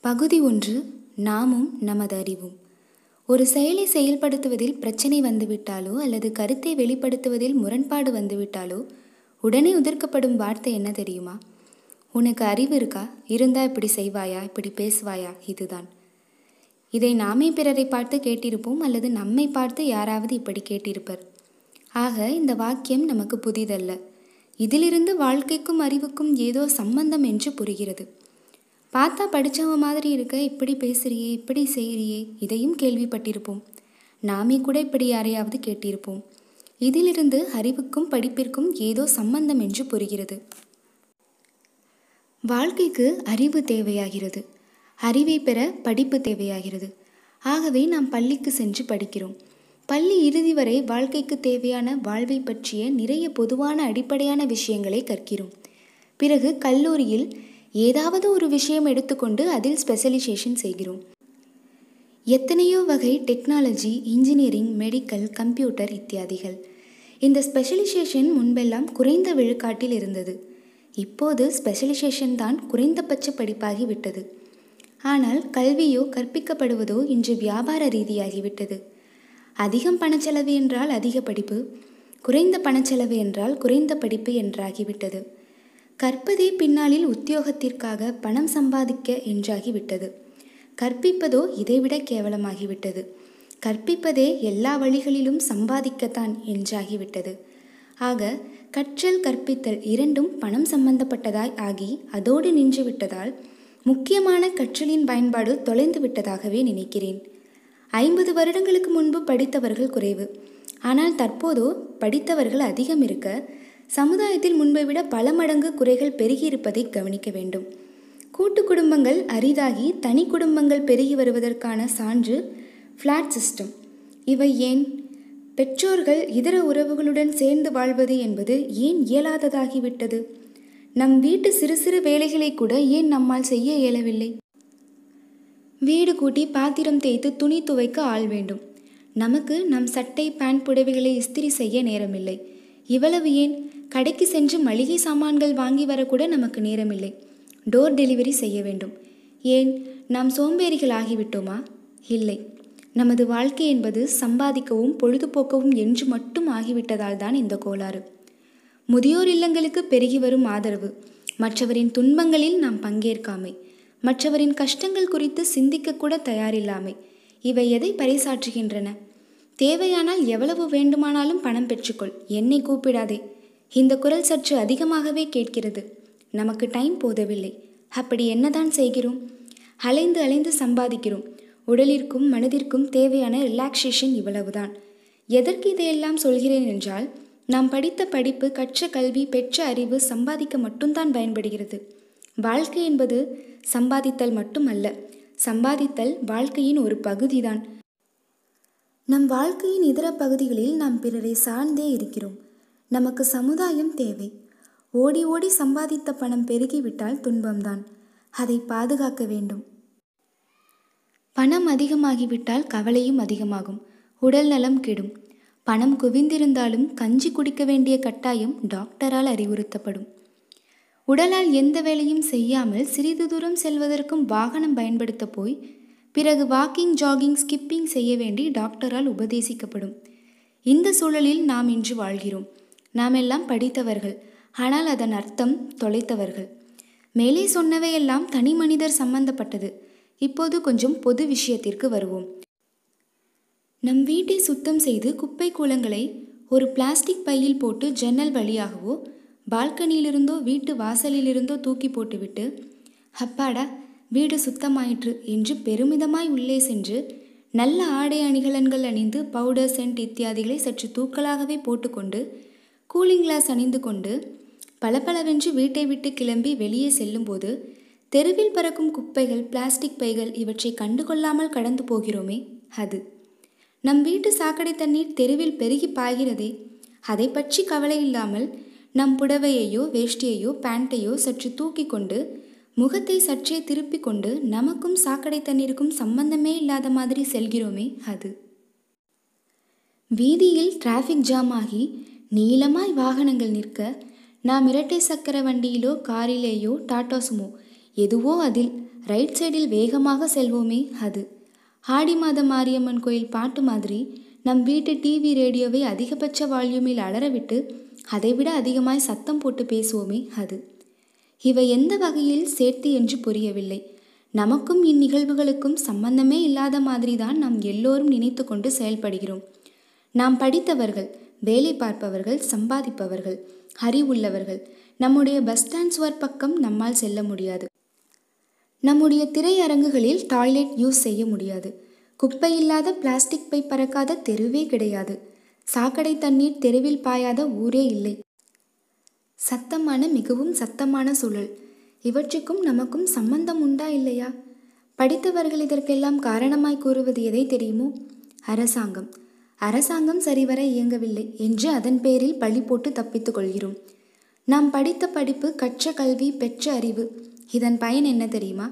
பகுதி ஒன்று நாமும் நமது அறிவும். ஒரு செயலை செயல்படுத்துவதில் பிரச்சனை வந்துவிட்டாலோ அல்லது கருத்தை வெளிப்படுத்துவதில் முரண்பாடு வந்துவிட்டாலோ உடனே உதிர்க்கப்படும் வார்த்தை என்ன தெரியுமா? உனக்கு அறிவு இருக்கா? இருந்தா இப்படி செய்வாயா? இப்படி பேசுவாயா? இதுதான். இதை நாமே பிறரை பார்த்து கேட்டிருப்போம் அல்லது நம்மை பார்த்து யாராவது இப்படி கேட்டிருப்பர். ஆக இந்த வாக்கியம் நமக்கு புதிதல்ல. இதிலிருந்து வாழ்க்கைக்கும் அறிவுக்கும் ஏதோ சம்பந்தம் என்று புரிகிறது. பார்த்தா படித்தவ மாதிரி இருக்க இப்படி பேசுறியே இப்படி செய்கிறியே இதையும் கேள்விப்பட்டிருப்போம். நாமே கூட இப்படி யாரையாவது கேட்டிருப்போம். இதிலிருந்து அறிவுக்கும் படிப்பிற்கும் ஏதோ சம்பந்தம் என்று புரிகிறது. வாழ்க்கைக்கு அறிவு தேவையாகிறது. அறிவை பெற படிப்பு தேவையாகிறது. ஆகவே நாம் பள்ளிக்கு சென்று படிக்கிறோம். பள்ளி இறுதி வரை வாழ்க்கைக்கு தேவையான வாழ்வை பற்றிய நிறைய பொதுவான அடிப்படையான விஷயங்களை கற்கிறோம். பிறகு கல்லூரியில் ஏதாவது ஒரு விஷயம் எடுத்துக்கொண்டு அதில் ஸ்பெஷலைசேஷன் செய்கிறோம். எத்தனையோ வகை டெக்னாலஜி இன்ஜினியரிங் மெடிக்கல் கம்ப்யூட்டர் இத்தியாதிகள். இந்த ஸ்பெஷலைசேஷன் முன்பெல்லாம் குறைந்த விழுக்காட்டில் இருந்தது. இப்போது ஸ்பெஷலைசேஷன் தான் குறைந்தபட்ச படிப்பாகி விட்டது. ஆனால் கல்வியோ கற்பிக்கப்படுவதோ இன்று வியாபார ரீதியாகிவிட்டது அதிகம் பணச்செலவு என்றால் அதிக படிப்பு குறைந்த பணச்செலவு என்றால் குறைந்த படிப்பு என்றாகிவிட்டது கற்பதே பின்னாளில் உத்தியோகத்திற்காக பணம் சம்பாதிக்க என்றாகிவிட்டது. கற்பிப்பதோ இதைவிட கேவலமாகிவிட்டது. கற்பிப்பதே எல்லா வழிகளிலும் சம்பாதிக்கத்தான் என்றாகிவிட்டது. ஆக கற்றல் கற்பித்தல் இரண்டும் பணம் சம்பந்தப்பட்டதாய் ஆகி அதோடு நின்று விட்டதால் முக்கியமான கற்றலின் பயன்பாடு தொலைந்து விட்டதாகவே நினைக்கிறேன். ஐம்பது வருடங்களுக்கு முன்பு படித்தவர்கள் குறைவு. ஆனால் தற்போதோ படித்தவர்கள் அதிகம் இருக்க சமுதாயத்தில் முன்பை விட பல மடங்கு குறைகள் பெருகியிருப்பதை கவனிக்க வேண்டும். கூட்டு குடும்பங்கள் அரிதாகி தனி குடும்பங்கள் பெருகி வருவதற்கான சான்று ஃப்ளாட் சிஸ்டம் இவை ஏன்? பெற்றோர்கள் இதர உறவுகளுடன் சேர்ந்து வாழ்வது என்பது ஏன் இயலாததாகிவிட்டது? நம் வீட்டு சிறு சிறு வேலைகளை கூட ஏன் நம்மால் செய்ய இயலவில்லை? வீடு கூட்டி பாத்திரம் தேய்த்து துணி துவைக்க ஆள் வேண்டும். நமக்கு நம் சட்டை பேண்ட் புடவைகளை இஸ்திரி செய்ய நேரமில்லை. இவ்வளவு ஏன்? கடைக்கு சென்று மளிகை சாமான்கள் வாங்கி வரக்கூட நமக்கு நேரமில்லை. டோர் டெலிவரி செய்ய வேண்டும். ஏன்? நாம் சோம்பேறிகள் ஆகிவிட்டோமா? இல்லை. நமது வாழ்க்கை என்பது சம்பாதிக்கவும் பொழுதுபோக்கவும் என்று மட்டும் ஆகிவிட்டதால் தான் இந்த கோளாறு. முதியோர் இல்லங்களுக்கு பெருகி வரும் ஆதரவு. மற்றவரின் துன்பங்களில் நாம் பங்கேற்காமை. மற்றவரின் கஷ்டங்கள் குறித்து சிந்திக்கக்கூட தயாரில்லாமை. இவை எதை பறைசாற்றுகின்றன? தேவையானால் எவ்வளவு வேண்டுமானாலும் பணம் பெற்றுக்கொள். என்னை கூப்பிடாதே. இந்த குரல் சற்று அதிகமாகவே கேட்கிறது. நமக்கு டைம் போதவில்லை. அப்படி என்னதான் செய்கிறோம்? அலைந்து அலைந்து சம்பாதிக்கிறோம். உடலிற்கும் மனதிற்கும் தேவையான ரிலாக்ஸேஷன் இவ்வளவுதான். எதற்கு இதையெல்லாம் சொல்கிறேன் என்றால் நாம் படித்த படிப்பு கற்ற கல்வி பெற்ற அறிவு சம்பாதிக்க மட்டும்தான் பயன்படுகிறது. வாழ்க்கை என்பது சம்பாதித்தல் மட்டுமல்ல சம்பாதித்தல் வாழ்க்கையின் ஒரு பகுதிதான். நம் வாழ்க்கையின் இதர பகுதிகளில் நாம் பிறரை சார்ந்தே இருக்கிறோம். நமக்கு சமுதாயம் தேவை. ஓடி ஓடி சம்பாதித்த பணம் பெருகிவிட்டால் துன்பம்தான். அதை பாதுகாக்க வேண்டும். பணம் அதிகமாகிவிட்டால் கவலையும் அதிகமாகும். உடல் நலம் கெடும். பணம் குவிந்திருந்தாலும் கஞ்சி குடிக்க வேண்டிய கட்டாயம் டாக்டரால் அறிவுறுத்தப்படும். உடலால் எந்த வேலையும் செய்யாமல் சிறிது தூரம் செல்வதற்கும் வாகனம் பயன்படுத்த போய் பிறகு வாக்கிங் ஜாகிங் ஸ்கிப்பிங் செய்ய வேண்டி டாக்டரால் உபதேசிக்கப்படும். இந்த சூழலில் நாம் இன்று வாழ்கிறோம். நாம் எல்லாம் படித்தவர்கள். ஆனால் அதன் அர்த்தம் தொலைத்தவர்கள். மேலே சொன்னவையெல்லாம் தனி மனிதர் சம்பந்தப்பட்டது. இப்போது கொஞ்சம் பொது விஷயத்திற்கு வருவோம். நம் வீட்டை சுத்தம் செய்து குப்பை கூலங்களை ஒரு பிளாஸ்டிக் பையில் போட்டு ஜன்னல் வழியாகவோ பால்கனியிலிருந்தோ வீட்டு வாசலிலிருந்தோ தூக்கி போட்டுவிட்டு அப்பாடா வீடு சுத்தமாயிற்று என்று பெருமிதமாய் உள்ளே சென்று நல்ல ஆடை அணிகலன்கள் அணிந்து பவுடர் சென்ட் இத்தியாதிகளை சற்று தூக்கலாகவே போட்டுக்கொண்டு கூலிங் கிளாஸ் அணிந்து கொண்டு பளபளவென்று வீட்டை விட்டு கிளம்பி வெளியே செல்லும்போது தெருவில் பறக்கும் குப்பைகள் பிளாஸ்டிக் பைகள் இவற்றை கண்டுகொள்ளாமல் கடந்து போகிறோமே அது. நம் வீட்டு சாக்கடை தண்ணீர் தெருவில் பெருகி பாய்கிறதே அதை பற்றி கவலை இல்லாமல் நம் புடவையையோ வேஷ்டியையோ பேண்ட்டையோ சற்று தூக்கி கொண்டு முகத்தை சற்றே திருப்பி கொண்டு நமக்கும் சாக்கடை தண்ணீருக்கும் சம்பந்தமே இல்லாத மாதிரி செல்கிறோமே அது. வீதியில் டிராஃபிக் ஜாம் ஆகி நீளமாய் வாகனங்கள் நிற்க நாம் இரட்டை சக்கர வண்டியிலோ காரிலேயோ டாடா சுமோ எதுவோ அதில் ரைட் சைடில் வேகமாக செல்வோமே அது. ஆடி மாத மாரியம்மன் கோயில் பாட்டு மாதிரி நம் வீட்டு டிவி ரேடியோவை அதிகபட்ச வால்யூமில் அலறவிட்டு அதைவிட அதிகமாய் சத்தம் போட்டு பேசுவோமே அது. இவை எந்த வகையில் சேர்த்து என்று புரியவில்லை. நமக்கும் இந்நிகழ்வுகளுக்கும் சம்பந்தமே இல்லாத மாதிரி தான் நாம் எல்லோரும் நினைத்து கொண்டு செயல்படுகிறோம். நாம் படித்தவர்கள் வேலை பார்ப்பவர்கள் சம்பாதிப்பவர்கள் அறிவுள்ளவர்கள். நம்முடைய பஸ் ஸ்டாண்ட் சுவர் பக்கம் நம்மால் செல்ல முடியாது. நம்முடைய திரையரங்குகளில் டாய்லெட் யூஸ் செய்ய முடியாது. குப்பை இல்லாத பிளாஸ்டிக் பை பறக்காத தெருவே கிடையாது. சாக்கடை தண்ணீர் தெருவில் பாயாத ஊரே இல்லை. சத்தமான மிகவும் சத்தமான சூழல். இவற்றுக்கும் நமக்கும் சம்பந்தம் உண்டா இல்லையா? படித்தவர்கள் இதற்கெல்லாம் காரணமாய் கூறுவது எதை தெரியுமோ? அரசாங்கம். அரசாங்கம் சரிவர இயங்கவில்லை என்று அதன் பேரில் பழி போட்டு தப்பித்துக் கொள்கிறோம். நாம் படித்த படிப்பு கற்ற கல்வி பெற்ற அறிவு. இதன் பயன் என்ன தெரியுமா?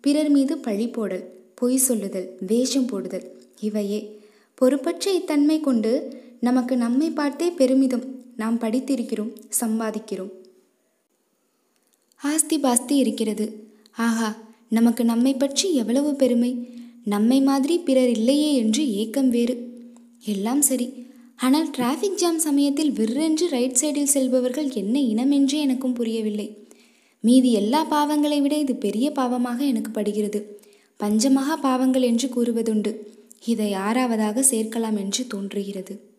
பிறர் மீது பழி போடல் பொய் சொல்லுதல் வேஷம் போடுதல். இவையே. பொறுப்பற்ற இத்தன்மை கொண்டு நமக்கு நம்மை பார்த்தே பெருமிதம். நாம் படித்திருக்கிறோம் சம்பாதிக்கிறோம். ஆஸ்தி பாஸ்தி இருக்கிறது. ஆஹா நமக்கு நம்மை பற்றி எவ்வளவு பெருமை. நம்மை மாதிரி பிறர் இல்லையே என்று ஏக்கம் வேறு. எல்லாம் சரி. ஆனால் டிராஃபிக் ஜாம் சமயத்தில் விற்றென்று ரைட் சைடில் செல்பவர்கள் என்ன இனமென்றே எனக்கும் புரியவில்லை. மீதி எல்லா பாவங்களை விட இது பெரிய பாவமாக எனக்கு படுகிறது. பஞ்சமகா பாவங்கள் என்று கூறுவதுண்டு. இதை ஆறாவதாக சேர்க்கலாம் என்று தோன்றுகிறது.